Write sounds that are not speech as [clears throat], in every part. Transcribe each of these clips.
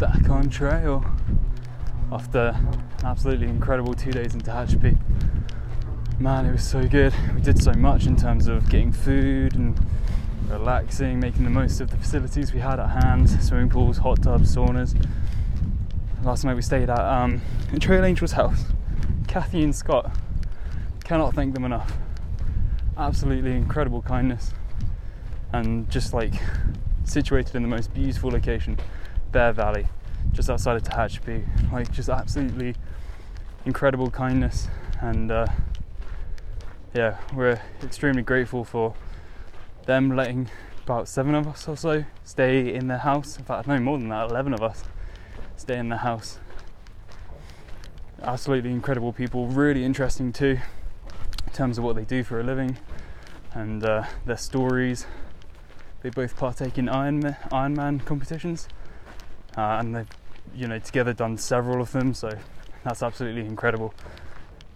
back on trail after an absolutely incredible two days in Tehachapi. Man, it was so good. We did so much in terms of getting food and relaxing, making the most of the facilities we had at hand swimming pools, hot tubs, saunas. Last night we stayed at um, [laughs] Trail Angel's house. Kathy and Scott, cannot thank them enough. Absolutely incredible kindness and just like situated in the most beautiful location, Bear Valley, just outside of Tehachapi. Like just absolutely incredible kindness and uh, yeah, we're extremely grateful for them letting about seven of us or so stay in their house. In fact, no more than that, 11 of us stay in the house. Absolutely incredible people, really interesting too in terms of what they do for a living and uh, their stories. They both partake in Iron Ironman competitions, uh, and they've you know together done several of them. So that's absolutely incredible.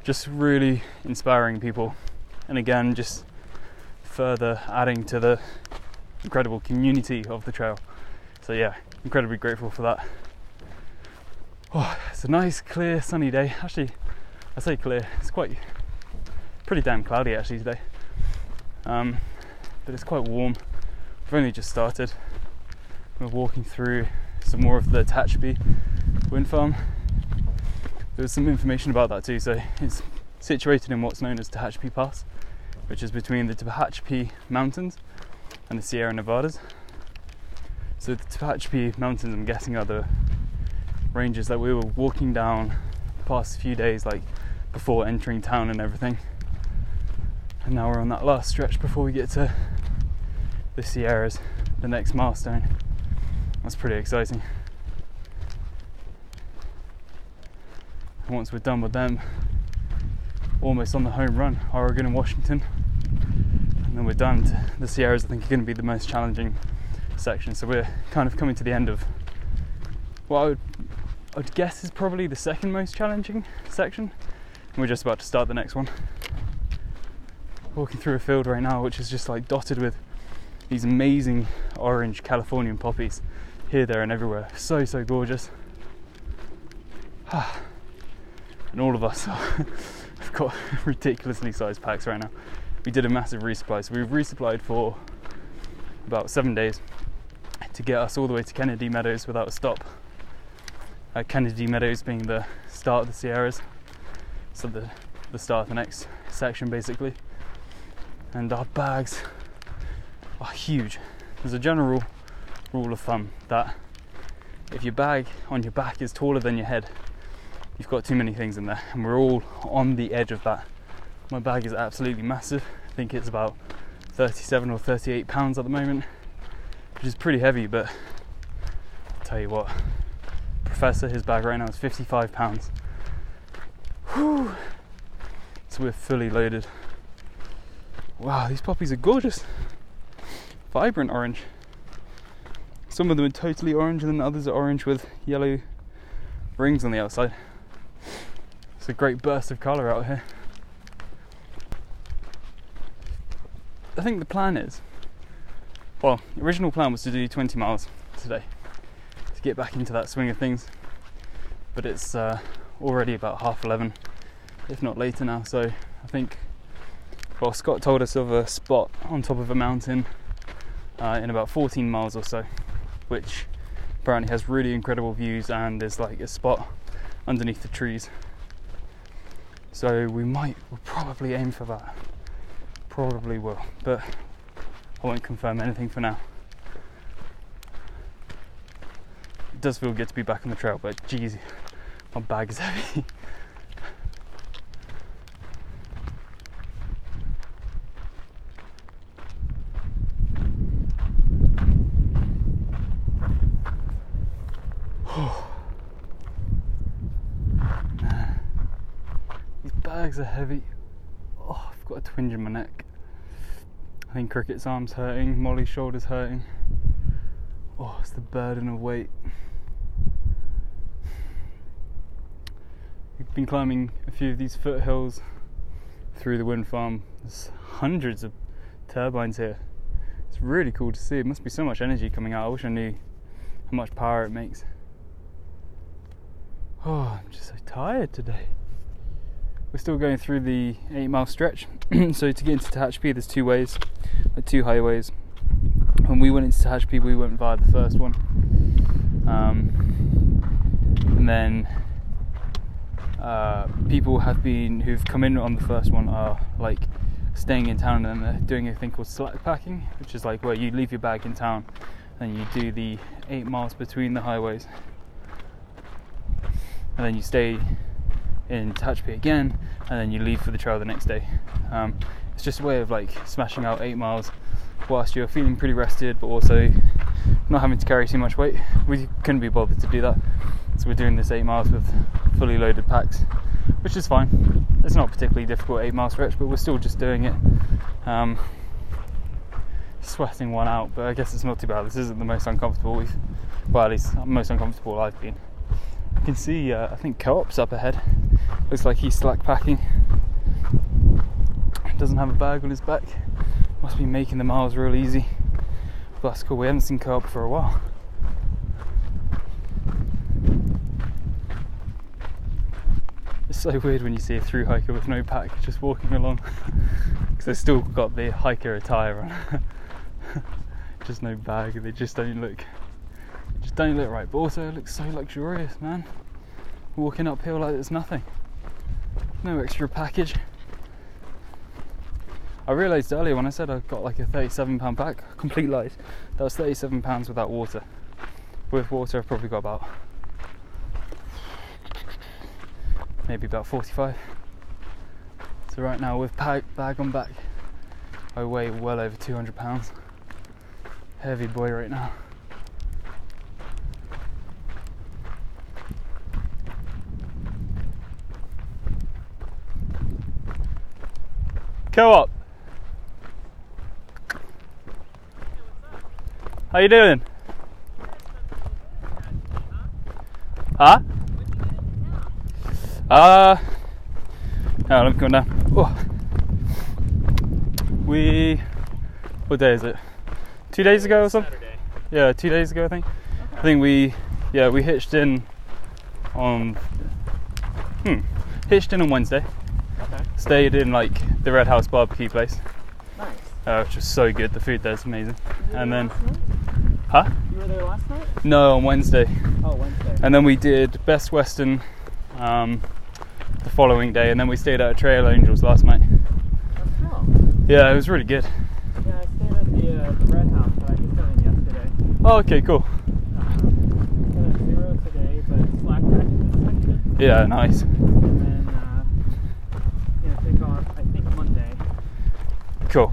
Just really inspiring people, and again, just further adding to the incredible community of the trail. So yeah, incredibly grateful for that. Oh, it's a nice, clear, sunny day. Actually, I say clear. It's quite pretty damn cloudy actually today, um, but it's quite warm. We've only just started. We're walking through some more of the Tehachapi wind farm. There was some information about that too. So it's situated in what's known as Tehachapi Pass, which is between the Tehachapi Mountains and the Sierra Nevadas. So the Tehachapi Mountains, I'm guessing, are the ranges that we were walking down the past few days, like before entering town and everything. And now we're on that last stretch before we get to the Sierras, the next milestone. That's pretty exciting. Once we're done with them, almost on the home run, Oregon and Washington, and then we're done. The Sierras, I think, are going to be the most challenging section. So we're kind of coming to the end of what I would, I would guess is probably the second most challenging section. And we're just about to start the next one. Walking through a field right now, which is just like dotted with these amazing orange Californian poppies here, there, and everywhere. So, so gorgeous. [sighs] and all of us have [laughs] got [laughs] ridiculously sized packs right now. We did a massive resupply, so we've resupplied for about seven days to get us all the way to Kennedy Meadows without a stop. Uh, Kennedy Meadows being the start of the Sierras, so the, the start of the next section basically. And our bags are huge. There's a general rule of thumb that if your bag on your back is taller than your head, you've got too many things in there, and we're all on the edge of that. My bag is absolutely massive. I think it's about 37 or 38 pounds at the moment, which is pretty heavy, but I'll tell you what, Professor, his bag right now is 55 pounds. Whew. So we're fully loaded. Wow, these poppies are gorgeous vibrant orange. Some of them are totally orange, and then others are orange with yellow rings on the outside. It's a great burst of colour out here. I think the plan is well, the original plan was to do 20 miles today to get back into that swing of things, but it's uh, already about half 11, if not later now. So I think, well, Scott told us of a spot on top of a mountain uh, in about 14 miles or so, which apparently has really incredible views and there's like a spot underneath the trees. So we might, we'll probably aim for that. Probably will, but I won't confirm anything for now. It does feel good to be back on the trail, but geez, my bag is [laughs] heavy. legs are heavy. Oh, I've got a twinge in my neck. I think Cricket's arm's hurting, Molly's shoulder's hurting. Oh, it's the burden of weight. We've been climbing a few of these foothills through the wind farm. There's hundreds of turbines here. It's really cool to see. It must be so much energy coming out. I wish I knew how much power it makes. Oh, I'm just so tired today. We're still going through the eight mile stretch. [clears throat] so to get into Tehachapi, there's two ways, like two highways. When we went into Tehachapi, we went via the first one, um, and then uh, people have been who've come in on the first one are like staying in town and they're doing a thing called slack packing, which is like where you leave your bag in town and you do the eight miles between the highways, and then you stay in Tehachapi again, and then you leave for the trail the next day. Um, it's just a way of like smashing out eight miles whilst you're feeling pretty rested, but also not having to carry too much weight. We couldn't be bothered to do that, so we're doing this eight miles with fully loaded packs, which is fine. It's not particularly difficult eight mile stretch, but we're still just doing it. Um, sweating one out, but I guess it's not too bad. This isn't the most uncomfortable we've, well, at least most uncomfortable I've been. You can see, uh, I think Co-op's up ahead. Looks like he's slack packing. Doesn't have a bag on his back. Must be making the miles real easy. But that's cool. We haven't seen Co-op for a while. It's so weird when you see a through hiker with no pack just walking along [laughs] because they've still got the hiker attire on. [laughs] just no bag. They just don't look, just don't look right. But also, it looks so luxurious, man. Walking uphill like there's nothing. No extra package. I realised earlier when I said I got like a 37 pound pack, [laughs] complete lies. That was 37 pounds without water. With water, I've probably got about maybe about 45. So right now with bag, bag on back, I weigh well over 200 pounds. Heavy boy right now. Co-op. How you doing? Huh? Uh, let me come down. Oh. We, what day is it? Two days ago or something? Saturday. Yeah, two days ago I think. I think we, yeah, we hitched in on, hmm, hitched in on Wednesday. Stayed in like the Red House barbecue place, Nice. uh, which was so good. The food there's amazing. You were And there then, last night? huh? You were there last night? No, on Wednesday. Oh, Wednesday. And then we did Best Western um, the following day, and then we stayed at a Trail Angels last night. That's cool. Yeah, it was really good. Yeah, I stayed at the, uh, the Red House, but I just got in yesterday. Oh, okay, cool. Um, got a zero today, but slack packing this section. Yeah, nice. And then, uh, yeah, take off, I think Monday. Cool.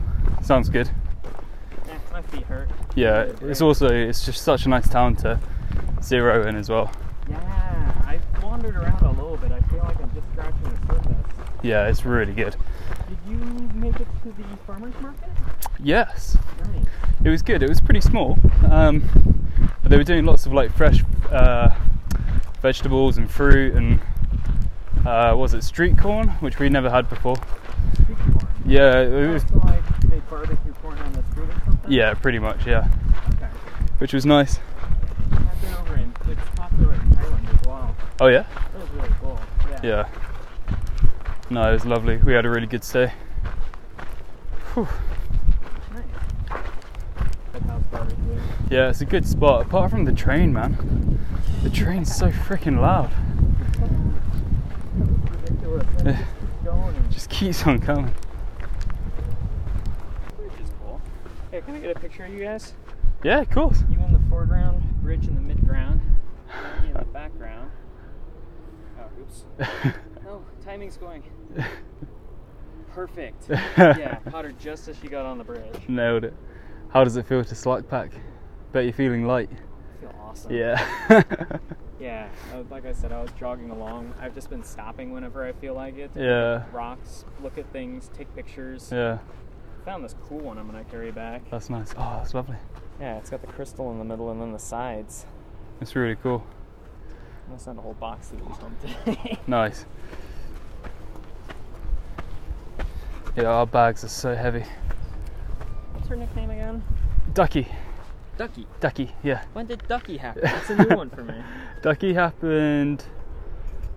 Sounds good. Yeah, my feet hurt. Yeah, it's also it's just such a nice town to zero in as well. Yeah, I wandered around a little bit. I feel like I'm just scratching the surface. Yeah, it's really good. Did you make it to the farmer's market? Yes, Nice. it was good. It was pretty small, um, but they were doing lots of like fresh uh, vegetables and fruit and uh, was it street corn, which we never had before. Street corn. Yeah, it was. So like they barbecue corn on the street or something? Yeah, pretty much. Yeah, Okay. which was nice. I've been over in it's popular in Thailand as well. Oh yeah. That was really cool. Yeah. Yeah. No, it was lovely. We had a really good stay. Whew. Nice. Red House barbecue. Yeah, it's a good spot. Apart from the train, man. The train's so freaking loud. [laughs] Yeah. it Just keeps on coming. bridge is cool. Can I get a picture of you guys? Yeah, of course. You in the foreground, bridge in the midground, me in the background. Oh, oops. No, [laughs] oh, timing's going. Perfect. [laughs] yeah, caught her just as she got on the bridge. Nailed it. How does it feel to slack pack? Bet you're feeling light. I feel awesome. Yeah. [laughs] Yeah, like I said, I was jogging along. I've just been stopping whenever I feel like it. Yeah. Rocks, look at things, take pictures. yeah, I found this cool one I'm gonna carry back. that's nice. Oh, that's lovely. Yeah, it's got the crystal in the middle and then the sides. It's really cool. I'm gonna send a whole box to these home today. [laughs] [laughs] Nice. Yeah, our bags are so heavy. What's her nickname again? Ducky. Ducky. Ducky, yeah. When did Ducky happen? [laughs] That's a new one for me. Ducky happened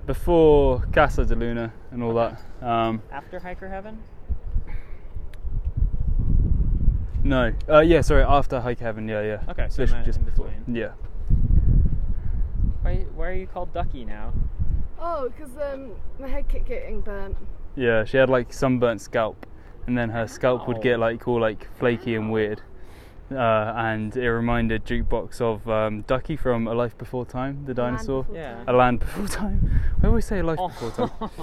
before Casa de Luna and all Okay. that. Um, After Hiker Heaven? No, uh, yeah, sorry, after Hike Heaven, yeah, yeah. Okay, so literally just in before. between. Yeah. Why, why are you called Ducky now? Oh, because um, my head kept getting burnt. Yeah, she had like sunburnt scalp, and then her scalp would get like all like flaky and weird. Uh, and it reminded Jukebox of um, Ducky from A Life Before Time, the dinosaur. Before Yeah. Time. A Land Before Time. [laughs] I always say A Life Oh. Before Time. [laughs]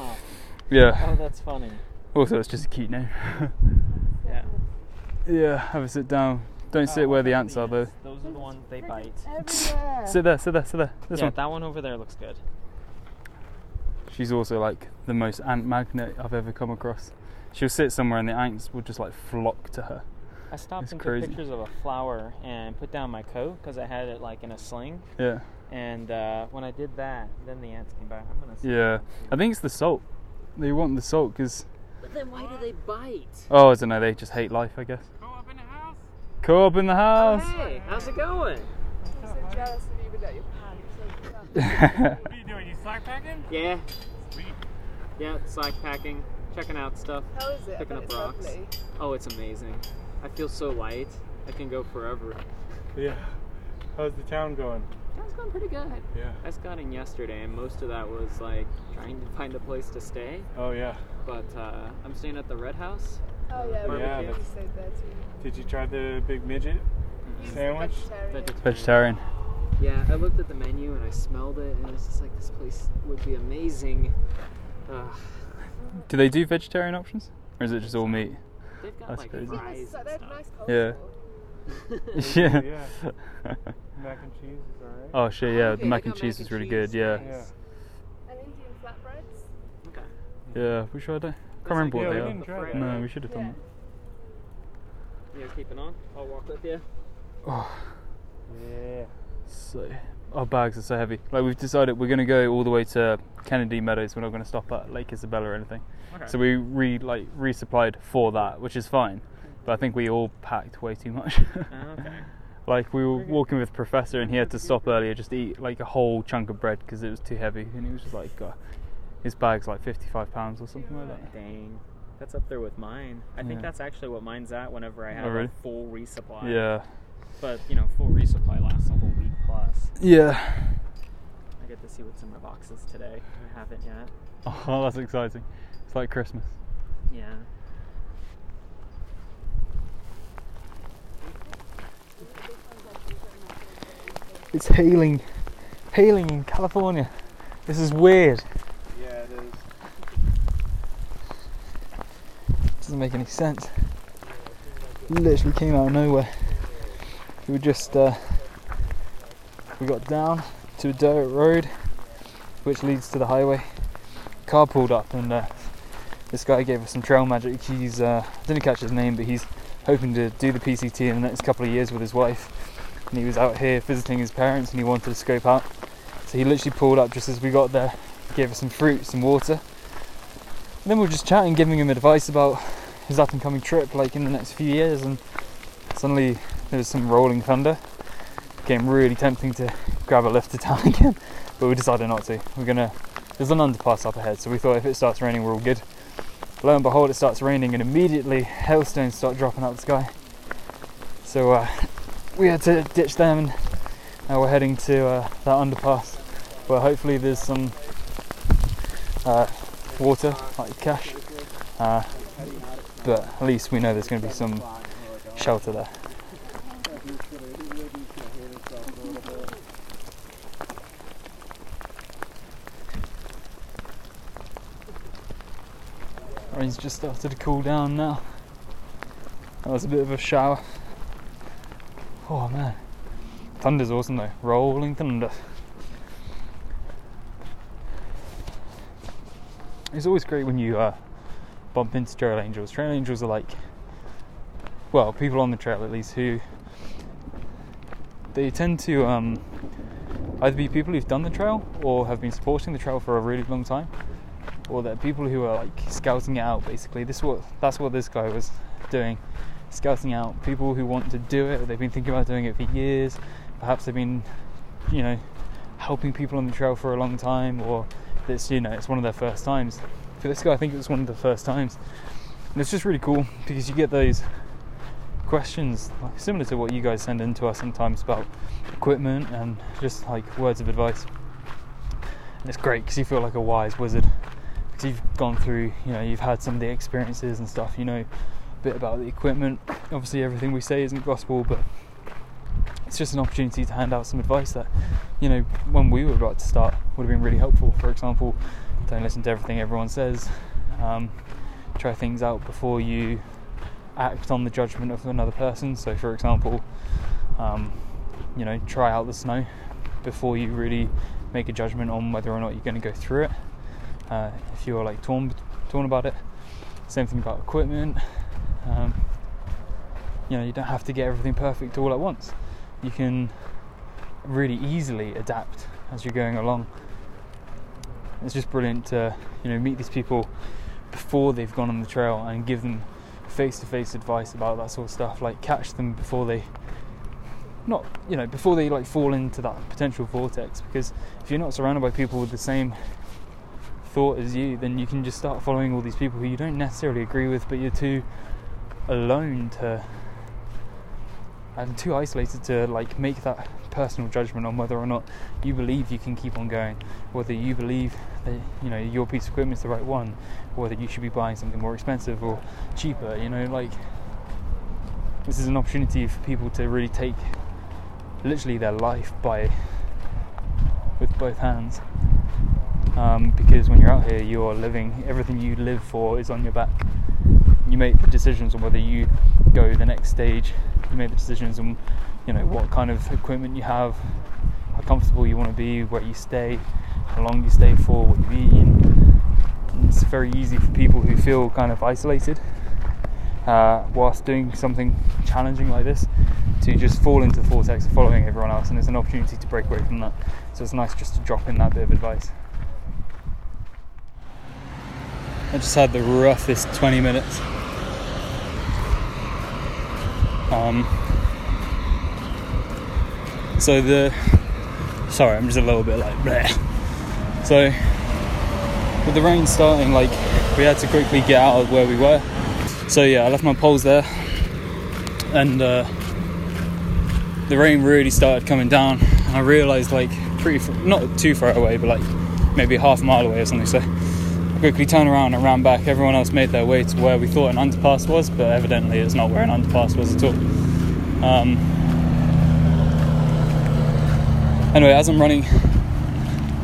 Yeah. Oh, Yeah. that's funny. Also, it's just a cute name. [laughs] Yeah. Yeah, have a sit down. Don't sit Oh, where the okay, ants are though. Those are the ones they bite. Everywhere. Sit there, sit there, sit there. This yeah, one. that one over there looks good. She's also like the most ant magnet I've ever come across. She'll sit somewhere and the ants will just like flock to her. I stopped It's and crazy. took pictures of a flower and put down my coat because I had it like in a sling. Yeah. And uh, when I did that, then the ants came back. I'm gonna. see- Yeah. I think it's the salt. They want the salt because, But then why do they bite? oh, I don't know, they just hate life, I guess. Co-op in the house. Co-op in the house! Hey, how's it going? I'm so jealous of you without your pants. What are you doing? You slack packing? Yeah, Sweet. yeah, slack packing, checking out stuff. How is it? Picking up rocks. lovely. Oh, it's amazing. I feel so light. I can go forever. Yeah. How's the town going? Town's going pretty good. Yeah. I just got in yesterday, and most of that was like trying to find a place to stay. Oh yeah. But uh, I'm staying at the Red House. Oh yeah, Yeah, yeah. that's- You stayed there too. Did you try the big midget He's sandwich? vegetarian. Vegetarian. Yeah, I looked at the menu and I smelled it, and it's just like this place would be amazing. Ugh. Do they do vegetarian options? Or is it just all meat? They've got That's like crazy. Yeah, fries it's like- and stuff. nice Yeah. [laughs] yeah. yeah. Mac and cheese is alright. oh shit, yeah, Okay, the mac and cheese mac is and really cheese, good, yeah. nice. And Indian flatbreads. Okay. Yeah, we should have. Can't remember Yeah, what we they didn't are. try that. No, we should have Yeah. done You guys keeping on? I'll walk with you. that. Oh, Yeah. so our bags are so heavy. Like we've decided we're gonna go all the way to Kennedy Meadows. We're not gonna stop at Lake Isabella or anything. Okay. So we re like resupplied for that, which is fine. But I think we all packed way too much. [laughs] Ah, okay. like we were walking with Professor, and he had to stop earlier just to eat like a whole chunk of bread because it was too heavy, and he was just like, uh, his bag's like fifty-five pounds or something like that. Dang. That's up there with mine. I think Yeah. that's actually what mine's at whenever I oh, have Oh, really? a full resupply. Yeah. But, you know, full resupply lasts a whole week plus. Yeah. I get to see what's in my boxes today. I haven't yet. [laughs] Oh, that's exciting. It's like Christmas. Yeah. It's hailing, hailing in California. This is weird. Doesn't make any sense. Literally came out of nowhere. We were just, uh, we got down to a dirt road, which leads to the highway. Car pulled up, and uh, this guy gave us some trail magic. He's, uh, I didn't catch his name, but he's hoping to do the PCT in the next couple of years with his wife. And he was out here visiting his parents, and he wanted to scope out. So he literally pulled up just as we got there, gave us some fruit, some water. And then we were just chatting, giving him advice about his up and coming trip, like in the next few years. And suddenly there was some rolling thunder. It Became really tempting to grab a lift to town [laughs] again, but we decided not to. We're gonna. There's an underpass up ahead, so we thought if it starts raining, we're all good. Lo and behold, it starts raining, and immediately hailstones start dropping out the sky. So uh, we had to ditch them, and now we're heading to uh, that underpass, where hopefully there's some uh, water, like cache. Uh, but at least we know there's going to be some shelter there. Rain's just started to cool down now. That was a bit of a shower. Oh man. Thunder's awesome though. Rolling thunder. It's always great when you uh, bump into trail angels. Trail angels are like, well, people on the trail at least who they tend to um, either be people who've done the trail or have been supporting the trail for a really long time, or they're people who are like scouting it out. Basically, this is what that's what this guy was doing, scouting out people who want to do it. They've been thinking about doing it for years. Perhaps they've been, you know, helping people on the trail for a long time, or It's you know it's one of their first times. For this guy, I think it was one of the first times, and it's just really cool because you get those questions like, similar to what you guys send in to us sometimes about equipment and just like words of advice. And it's great because you feel like a wise wizard because you've gone through, you know, you've had some of the experiences and stuff. You know a bit about the equipment. Obviously, everything we say isn't gospel, but it's just an opportunity to hand out some advice that, you know, when we were about to start would have been really helpful. For example, don't listen to everything everyone says. Um, try things out before you act on the judgment of another person. So, for example, um, you know, try out the snow before you really make a judgment on whether or not you're going to go through it. Uh, if you're like torn torn about it, same thing about equipment. Um, you know, you don't have to get everything perfect all at once. You can really easily adapt as you're going along. It's just brilliant to you know meet these people before they've gone on the trail and give them face-to-face advice about that sort of stuff. Like catch them before they not you know before they like fall into that potential vortex because if you're not surrounded by people with the same thought as you then you can just start following all these people who you don't necessarily agree with but you're too alone to and too isolated to like make that personal judgment on whether or not you believe you can keep on going whether you believe that you know your piece of equipment is the right one or whether you should be buying something more expensive or cheaper you know like this is an opportunity for people to really take literally their life by with both hands. Um, because when you're out here, you're living everything you live for is on your back. You make the decisions on whether you go the next stage. You make the decisions on, you know, what kind of equipment you have, how comfortable you want to be, where you stay, how long you stay for, what you eat. And it's very easy for people who feel kind of isolated uh, whilst doing something challenging like this to just fall into the vortex of following everyone else, and there's an opportunity to break away from that. So it's nice just to drop in that bit of advice. I just had the roughest 20 minutes. Um, so the sorry, I'm just a little bit like bleh. So with the rain starting, like we had to quickly get out of where we were. So yeah, I left my poles there, and uh, the rain really started coming down, and I realised like pretty not too far away, but like maybe half a mile away or something. So quickly turned around and ran back. Everyone else made their way to where we thought an underpass was, but evidently it's not where an underpass was at all. Um, anyway, as I'm running,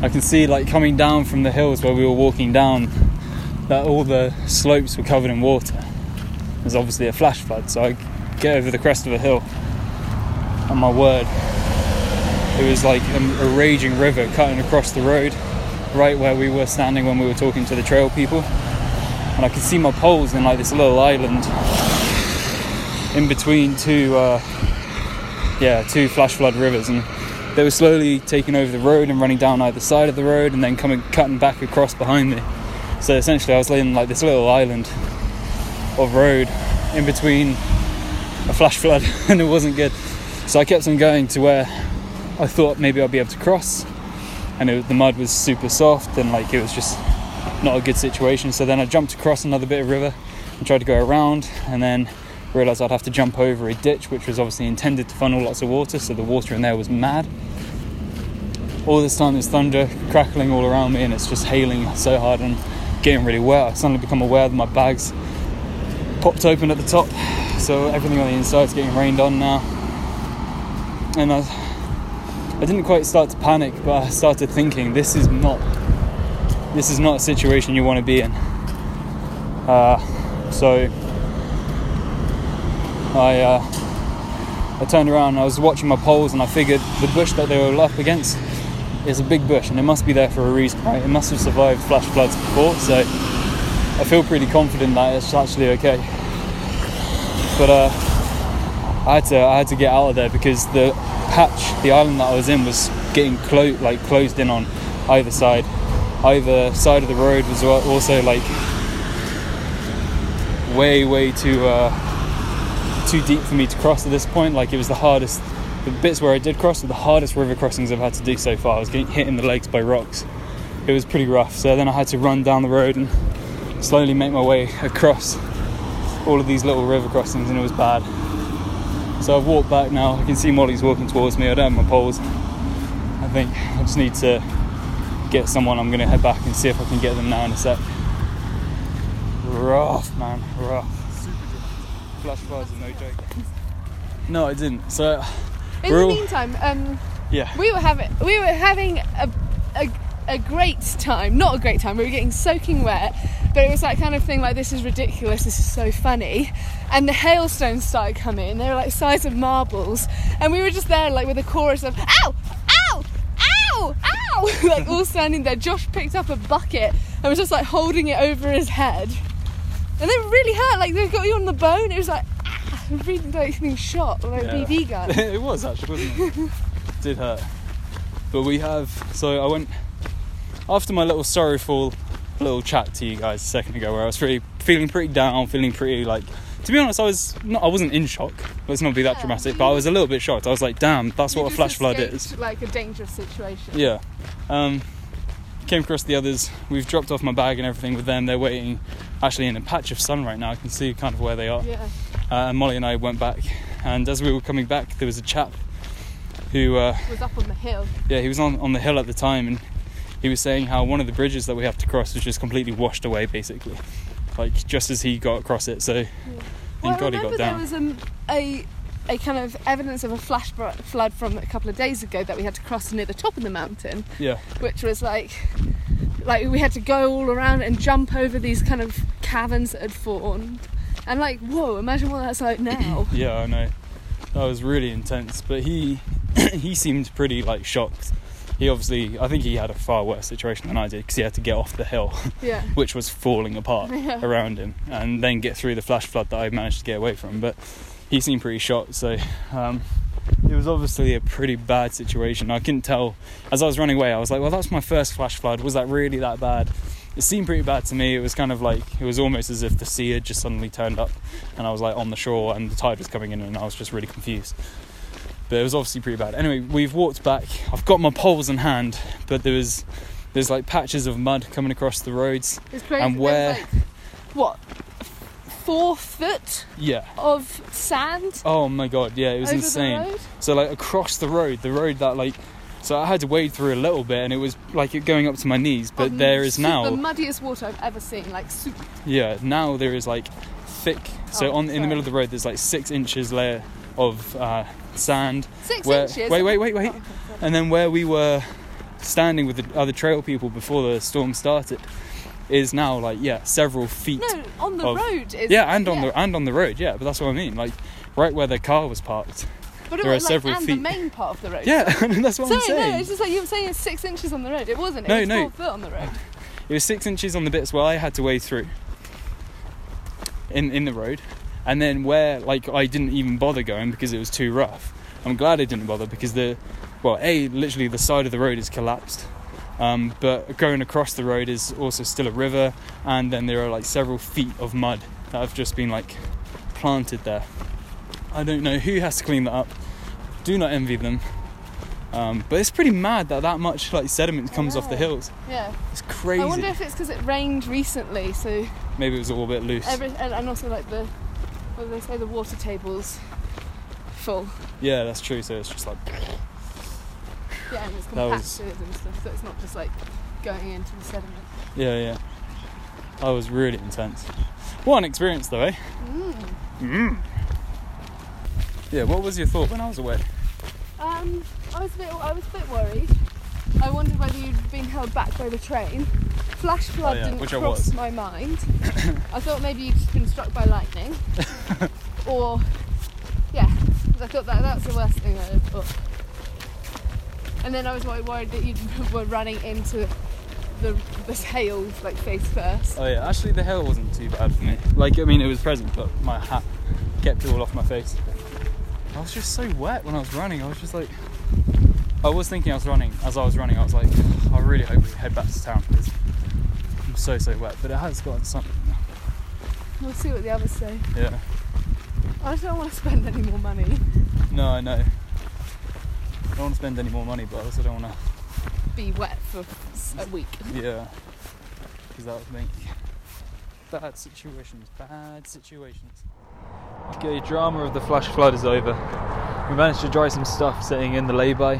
I can see like coming down from the hills where we were walking down that all the slopes were covered in water. There's obviously a flash flood, so I get over the crest of a hill and my word, it was like a, a, raging river cutting across the road, right where we were standing when we were talking to the trail people. And I could see my poles in like this little island in between two, uh, yeah, two flash flood rivers, and they were slowly taking over the road and running down either side of the road, and then coming cutting back across behind me. So essentially, I was in like this little island of road in between a flash flood, [laughs] and it wasn't good. So I kept on going to where I thought maybe I'd be able to cross, and it, the mud was super soft and like it was just not a good situation. So then I jumped across another bit of river and tried to go around, and then realised I'd have to jump over a ditch, which was obviously intended to funnel lots of water. So the water in there was mad. All this time there's thunder crackling all around me, and it's just hailing so hard and getting really wet. I suddenly become aware that my bags popped open at the top, so everything on the inside is getting rained on now and I, I didn't quite start to panic, but I started thinking this is not this is not a situation you want to be in. Uh, so I uh, I turned around I was watching my poles and I figured the bush that they were up against is a big bush and it must be there for a reason, right? It must have survived flash floods before, so I feel pretty confident that it's actually okay. But uh, I had to I had to get out of there because the patch, the island that I was in, was getting clo- like closed in on either side. Either side of the road was also like way way too uh, too deep for me to cross at this point. Like it was the hardest. The bits where I did cross were the hardest river crossings I've had to do so far. I was getting hit in the legs by rocks, it was pretty rough. So then I had to run down the road and slowly make my way across all of these little river crossings, and it was bad. So I've walked back now. I can see Molly's walking towards me. I don't have my poles. I think I just need to get someone. I'm going to head back and see if I can get them now in a sec. Rough, man, rough. Flash floods are no joke. No, I didn't. So In the all- meantime, um, yeah, we were having we were having a, a a great time. Not a great time. We were getting soaking wet, but it was that kind of thing like this is ridiculous. This is so funny. And the hailstones started coming. They were like size of marbles, and we were just there like with a chorus of ow, ow, ow, ow, [laughs] like all standing there. Josh picked up a bucket and was just like holding it over his head, and they really hurt. Like they got you on the bone. It was like. ah, Really like being shot like a Yeah. BB gun. [laughs] it was actually, wasn't it? [laughs] Did hurt. But we have. So I went after my little sorrowful little chat to you guys a second ago, where I was pretty feeling pretty down, feeling pretty like. To be honest, I was not. I wasn't in shock. Let's not be that Yeah. dramatic. But I was a little bit shocked. I was like, "Damn, that's You what a flash flood is." Like a dangerous situation. Yeah. Um, came across the others. We've dropped off my bag and everything with them. They're waiting, actually in a patch of sun right now. I can see kind of where they are. Yeah. Uh, and Molly and I went back, and as we were coming back, there was a chap who, uh, Was up on the hill. yeah, he was on, on the hill at the time, and he was saying how one of the bridges that we have to cross was just completely washed away, basically, like just as he got across it. So, Well, thank I God he remember there was um, a a kind of evidence of a flash flood from a couple of days ago that we had to cross near the top of the mountain, Yeah, which was like like we had to go all around and jump over these kind of caverns that had formed. And like, whoa! Imagine what that's like now. [coughs] yeah, I know. That was really intense, but he [coughs] he seemed pretty like shocked. He obviously, I think he had a far worse situation than I did because he had to get off the hill. yeah. [laughs] which was falling apart [laughs] Yeah. around him, and then get through the flash flood that I managed to get away from. But he seemed pretty shocked, so um, it was obviously a pretty bad situation. I couldn't tell as I was running away. I was like, "Well, that's my first flash flood. Was that really that bad?" It seemed pretty bad to me. It was kind of like it was almost as if the sea had just suddenly turned up, and I was like on the shore, and the tide was coming in, and I was just really confused. But it was obviously pretty bad. Anyway, we've walked back. I've got my poles in hand, but there was there's like patches of mud coming across the roads. It's crazy. And where- like, what? Four foot Yeah. of sand Oh my god, yeah, it was insane. So like across the road, the road that like, so I had to wade through a little bit, and it was like it going up to my knees. But Of there is now the muddiest water I've ever seen. Like super. yeah, now there is like thick. So Oh, on in the middle of the road, there's like six inches layer of uh, sand. Six Where, inches. Wait, wait, wait, wait. Oh. And then where we were standing with the other trail people before the storm started, is now like yeah, several feet. No, on the of- road. Is, Yeah, and on the and on the road, yeah. But that's what I mean, like right where the car was parked. but it there are was like, several and feet. the main part of the road. Yeah, [laughs] that's what I'm saying. no, it's just like you were saying it's six inches on the road. It wasn't. It No, was no. foot on the road. It was six inches on the bits where I had to wade through in in the road, and then where like I didn't even bother going because it was too rough. I'm glad I didn't bother because the well, a literally the side of the road is collapsed, um, but going across the road is also still a river, and then there are like several feet of mud that have just been like planted there. I don't know who has to clean that up. Do not envy them. Um, but it's pretty mad that that much like sediment comes off the hills. Yeah. It's crazy. I wonder if it's because it rained recently, so Maybe it was all a bit loose. every and, and also like the do they say the water tables full. yeah, that's true. So it's just like Yeah, and it's compacted was- and stuff, so it's not just like going into the sediment. yeah, yeah. That was really intense. What an experience, though, eh? Mm. Yeah. What was your thought when I was away? Um, I was a bit I was a bit worried. I wondered whether you'd been held back by the train. Flash oh, flood Oh, yeah, didn't which cross my mind. [coughs] I thought maybe you'd just been struck by lightning, [laughs] or yeah, I thought that that's the worst thing I had thought. And then I was worried that you [laughs] were running into the this hail like face first. Oh yeah, actually the hail wasn't too bad for me. Like I mean, it was present, but my hat kept it all off my face. I was just so wet when I was running. I was just like, I was thinking I was running. As I was running, I was like, [sighs] I really hope we head back to town because so so wet. But it has gotten something. We'll see what the others say. Yeah. I just don't want to spend any more money. No, I know. I don't want to spend any more money, but I also don't want to be wet for a week. Yeah. Because that would make bad situations, bad situations. Okay, drama of the flash flood is over. We managed to dry some stuff sitting in the lay-by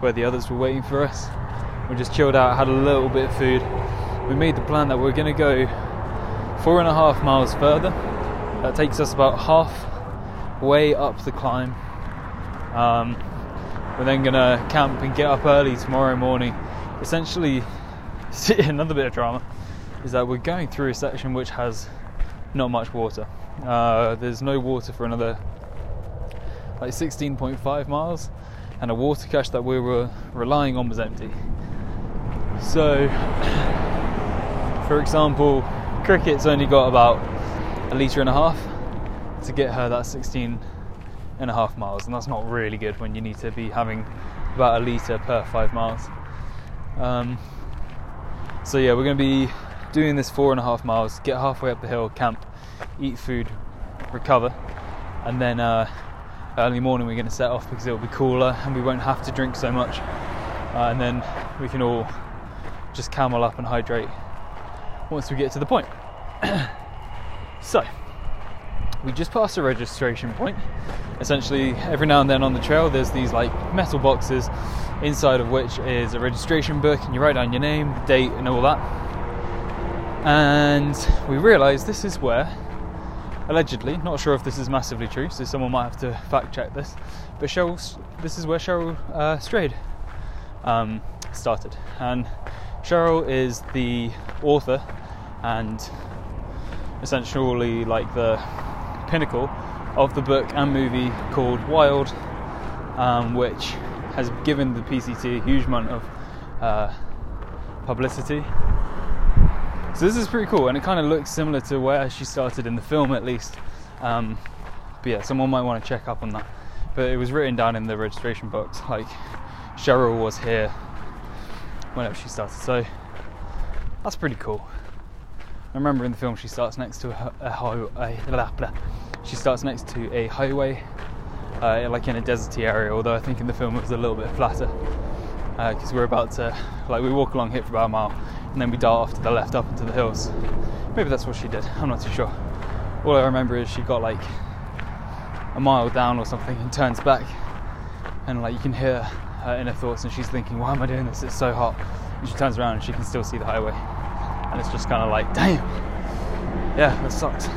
where the others were waiting for us. We just chilled out, had a little bit of food. We made the plan that we're going to go four and a half miles further. That takes us about half way up the climb. Um, we're then going to camp and get up early tomorrow morning. Essentially, [laughs] another bit of drama is that we're going through a section which has not much water. Uh, there's no water for another like 16.5 miles, and a water cache that we were relying on was empty. So, [clears throat] for example, Cricket's only got about a litre and a half to get her that 16 and a half miles, and that's not really good when you need to be having about a litre per five miles. Um, so yeah, we're going to be doing this four and a half miles, get halfway up the hill, camp, eat food, recover, and then uh, early morning we're going to set off because it will be cooler and we won't have to drink so much, uh, and then we can all just camel up and hydrate once we get to the point. [clears throat] so we just passed a registration point. Essentially, every now and then on the trail, there's these like metal boxes, inside of which is a registration book, and you write down your name, the date, and all that. And we realised this is where, allegedly, not sure if this is massively true, so someone might have to fact check this, but Cheryl, this is where Cheryl uh, Strayed um, started. And Cheryl is the author and essentially like the pinnacle of the book and movie called Wild, um, which has given the PCT a huge amount of uh, publicity. So this is pretty cool, and it kind of looks similar to where she started in the film, at least. Um, but yeah, someone might want to check up on that. But it was written down in the registration box, like Cheryl was here whenever she started. So that's pretty cool. I remember in the film she starts next to a, a highway. Blah, blah. She starts next to a highway, uh, like in a deserty area. Although I think in the film it was a little bit flatter because we're about to, like, we walk along here for about a mile, and then we dart off to the left up into the hills. Maybe that's what she did. I'm not too sure. All I remember is she got like a mile down or something and turns back, and like you can hear her inner thoughts, and she's thinking, "Why am I doing this? It's so hot." And she turns around and she can still see the highway, and it's just kind of like, "Damn, yeah, that sucks."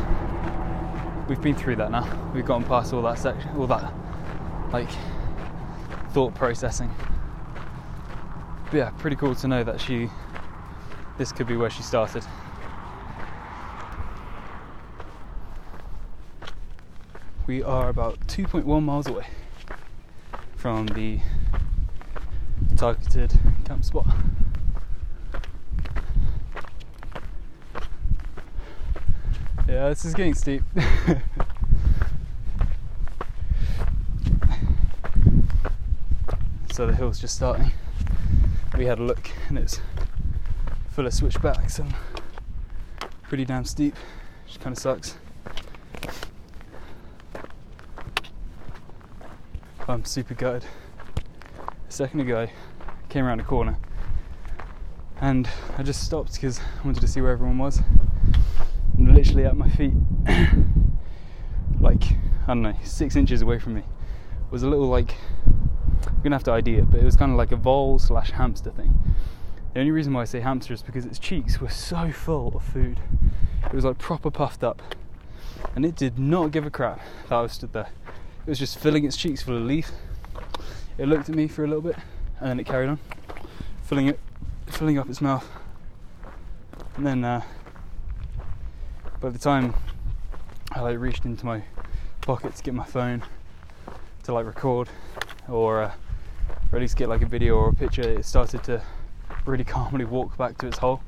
We've been through that now. We've gotten past all that section, all that like thought processing. But yeah, pretty cool to know that she. This could be where she started. We are about 2.1 miles away from the targeted camp spot. Yeah, this is getting steep. so the hill's just starting. We had a look and it's full of switchbacks and pretty damn steep, which kind of sucks. I'm super gutted. A second ago, I came around a corner and I just stopped because I wanted to see where everyone was. Literally at my feet, [clears throat] like, I don't know, six inches away from me, was a little like, I'm gonna have to ID it, but it was kind of like a vole slash hamster thing. The only reason why I say hamster is because its cheeks were so full of food. It was like proper puffed up. And it did not give a crap that I was stood there. It was just filling its cheeks full of leaf. It looked at me for a little bit and then it carried on, filling it, filling up its mouth. And then uh, by the time I like reached into my pocket to get my phone to like record or, uh, or at least get like a video or a picture, it started to really [laughs] calmly walk back to its hole.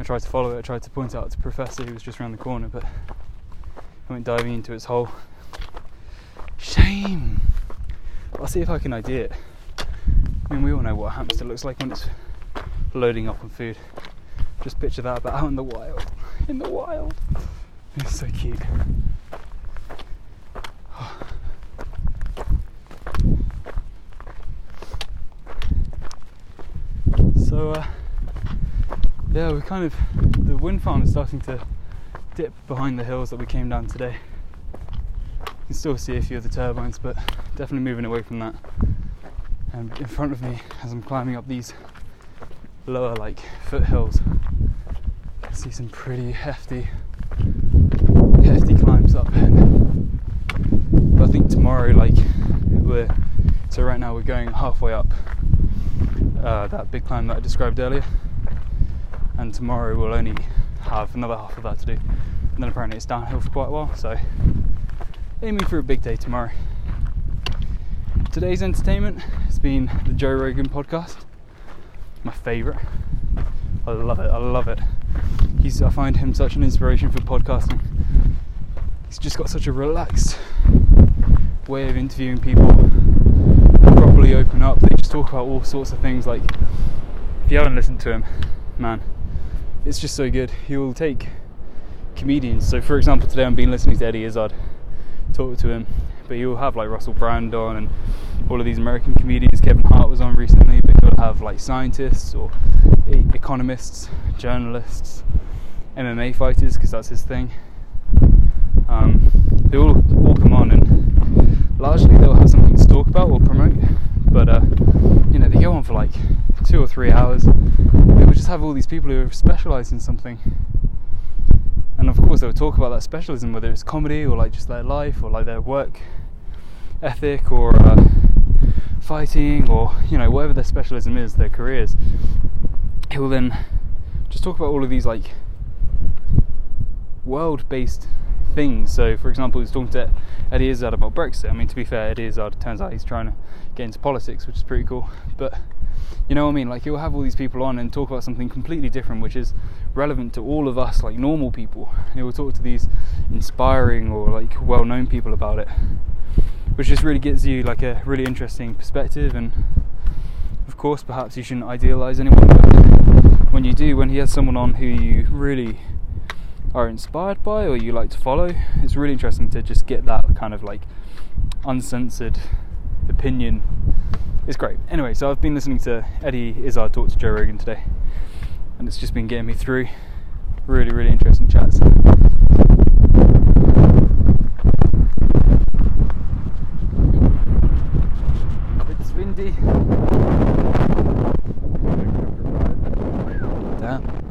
I tried to follow it, I tried to point out to Professor who was just around the corner, but I went diving into its hole. Shame! I'll see if I can ID it. I mean, we all know what a hamster looks like when it's loading up on food. Just picture that, but out in the wild. In the wild. It's so cute. So uh, yeah, we're kind of the wind farm is starting to dip behind the hills that we came down today. You can still see a few of the turbines, but definitely moving away from that. And in front of me, as I'm climbing up these lower like foothills, see some pretty hefty, hefty climbs up. But I think tomorrow, like we're so right now we're going halfway up uh, that big climb that I described earlier, and tomorrow we'll only have another half of that to do, and then apparently it's downhill for quite a while. So aiming for a big day tomorrow. Today's entertainment has been the Joe Rogan podcast. My favourite. I love it. I love it. He's. I find him such an inspiration for podcasting. He's just got such a relaxed way of interviewing people. Properly open up. They just talk about all sorts of things. Like, if you haven't listened to him, man, it's just so good. He will take comedians. So, for example, today I've been listening to Eddie Izzard, talk to him, but you'll have like Russell Brand on and all of these American comedians. Kevin Hart was on recently, but you'll have like scientists or economists, journalists, MMA fighters, because that's his thing. Um, they all all come on and largely they'll have something to talk about or promote, but uh, you know they go on for like two or three hours. They will just have all these people who are specialised in something, and of course they will talk about that specialism, whether it's comedy or like just their life or like their work ethic or uh, fighting or you know whatever their specialism is, their careers. He will then just talk about all of these like world-based things. So, for example, he's talking to Eddie Izzard about Brexit. I mean, to be fair, Eddie Izzard turns out he's trying to get into politics, which is pretty cool. But you know what I mean? Like, he'll have all these people on and talk about something completely different, which is relevant to all of us, like normal people. And he will talk to these inspiring or like well-known people about it, which just really gives you like a really interesting perspective. And of course, perhaps you shouldn't idealize anyone, but when you do, when he has someone on who you really are inspired by or you like to follow, it's really interesting to just get that kind of like uncensored opinion. It's great. Anyway, so I've been listening to Eddie Izzard talk to Joe Rogan today, and it's just been getting me through really, really interesting chats. It's windy. Damn.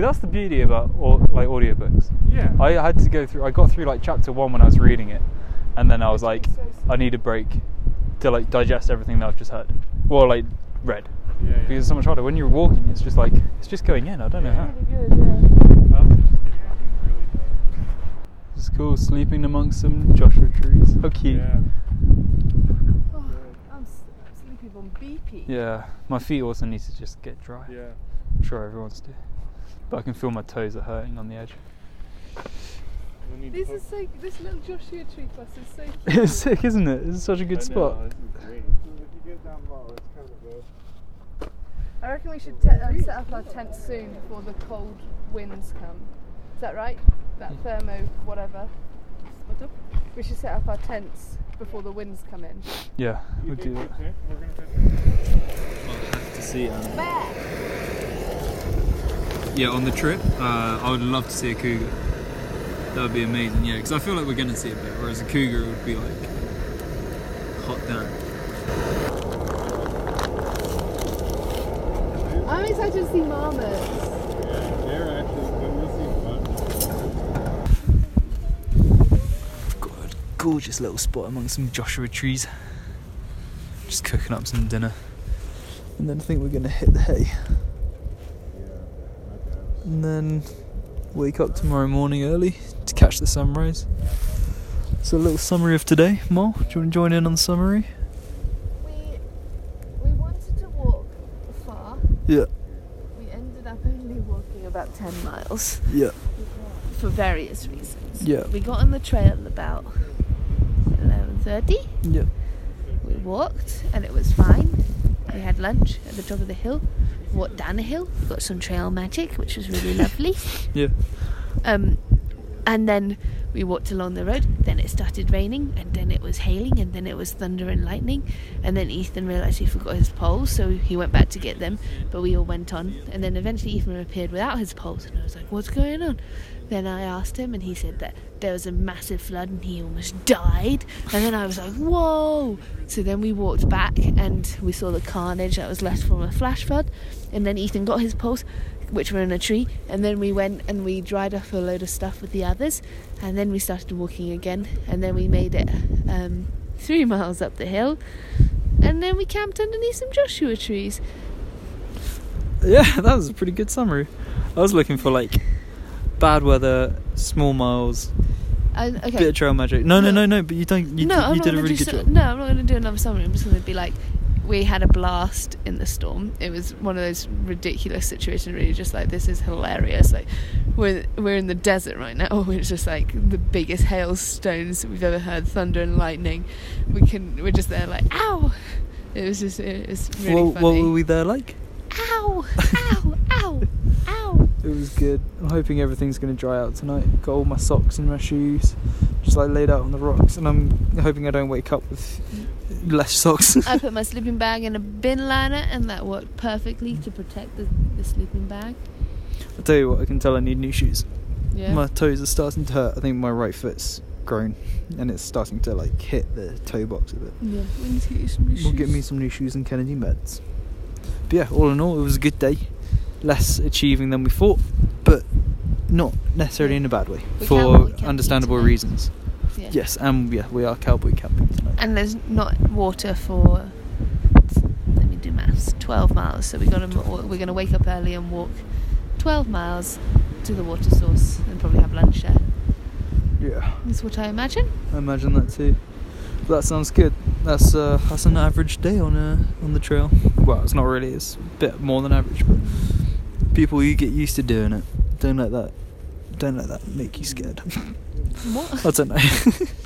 See, that's the beauty about au- like audiobooks. Yeah. I had to go through. I got through like chapter one when I was reading it, and then I was like, I need a break to like digest everything that I've just heard, or like read, Yeah, yeah. because it's so much harder when you're walking. It's just like it's just going in. I don't know how. Really good, yeah. I also just get fucking really tired. It's cool sleeping amongst some Joshua trees. How cute. Yeah. Oh, I'm sleeping on BP. Yeah, my feet also need to just get dry. Yeah. I'm sure everyone's do. But I can feel my toes are hurting on the edge. This is so. This little Joshua tree plus is so [laughs] cute. it's sick, isn't it? This is such a good I spot. know, this is great. If you get down low, it's kind of good. I reckon we should te- um, set up our tent soon before the cold winds come. Is that right? That thermo whatever. We should set up our tents before the winds come in. Yeah, we'll do think that. it's it? We're gonna fit I'll have to see um, Bear. Yeah, on the trip, uh, I would love to see a cougar. That would be amazing, yeah, because I feel like we're going to see a bit, whereas a cougar would be like hot damn. I'm excited to see marmots. Yeah, they're actually good. We'll see fun. Got a gorgeous little spot among some Joshua trees. Just cooking up some dinner. And then I think we're going to hit the hay. And then wake up tomorrow morning early to catch the sunrise. So a little summary of today. Mo, do you want to join in on the summary? We we wanted to walk far. Yeah. We ended up only walking about ten miles Yeah. for various reasons. Yeah. We got on the trail about eleven thirty. Yeah. We walked and it was fine. We had lunch at the top of the hill. Walked down a hill. Got some trail magic, which was really lovely. [laughs] Yeah. Um, and then we walked along the road. Then it started raining, and then it was hailing, and then it was thunder and lightning. And then Ethan realised he forgot his poles, so he went back to get them. But we all went on, and then eventually Ethan appeared without his poles, and I was like, "What's going on?" Then I asked him, and he said that there was a massive flood and he almost died. And then I was like, "Whoa!" So then we walked back, and we saw the carnage that was left from a flash flood. And then Ethan got his poles, which were in a tree, and then we went and we dried off a load of stuff with the others, and then we started walking again, and then we made it um, three miles up the hill, and then we camped underneath some Joshua trees. Yeah, [laughs] that was a pretty good summary. I was looking for like bad weather, small miles, I, okay. bit of trail magic. No, no, No. no. But you don't. You, no, d- you did a really good so- job. No, I'm not going to do another summary. I'm just going to be like, we had a blast in the storm. It was one of those ridiculous situations. Really, just like this is hilarious. Like we're we're in the desert right now. [laughs] It's just like the biggest hailstones we've ever heard, thunder and lightning. We can we're just there like ow. It was just it was really funny. what were we there like? Ow! Ow! [laughs] Ow! Ow! It was good. I'm hoping everything's going to dry out tonight. Got all my socks and my shoes, just like laid out on the rocks, and I'm hoping I don't wake up with less socks. I put my sleeping bag in a bin liner, and that worked perfectly to protect the, the sleeping bag. I tell you what, I can tell I need new shoes. Yeah. My toes are starting to hurt. I think my right foot's grown, and it's starting to like hit the toe box a bit. Yeah, we need to get you some new We'll get me some new shoes and Kennedy Meadows. But yeah, all in all, it was a good day. Less achieving than we thought, but not necessarily in a bad way We for understandable reasons. Yeah. Yes, and yeah, we are cowboy camping tonight. And there's not water for. Let me do maths. Twelve miles. So we got to we're going to wake up early and walk twelve miles to the water source and probably have lunch there. yeah, That's what I imagine. I imagine that too. But that sounds good. That's uh, that's an average day on uh, on the trail. Well, it's not really. It's a bit more than average, but people you get used to doing it. Don't let that. Don't let that make you scared. [laughs] What? I don't know.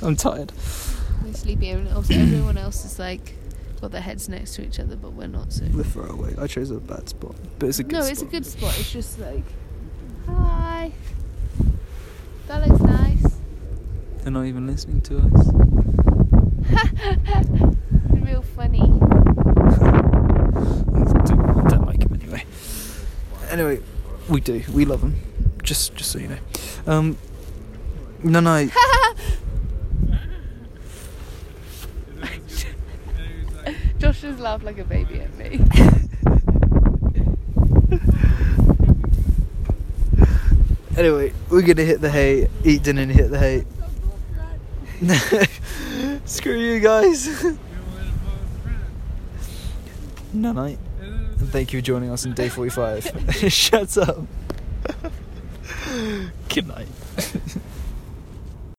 [laughs] I'm tired. We're sleepy, and also everyone else is like got their heads next to each other, but we're not. So We're far away. I chose a bad spot, but it's a good. no, spot. it's a good spot. It's just like, hi. That looks nice. They're not even listening to us. [laughs] Real funny. don't, don't like him anyway. Anyway, we do. We love him. Just, just so you know. Um, no, no. [laughs] Josh just laughed like a baby at me. [laughs] Anyway, we're gonna hit the hay, eat dinner, and hit the hay. [laughs] Screw you guys. no night. And thank you for joining us on day 45. Shut up. Good night.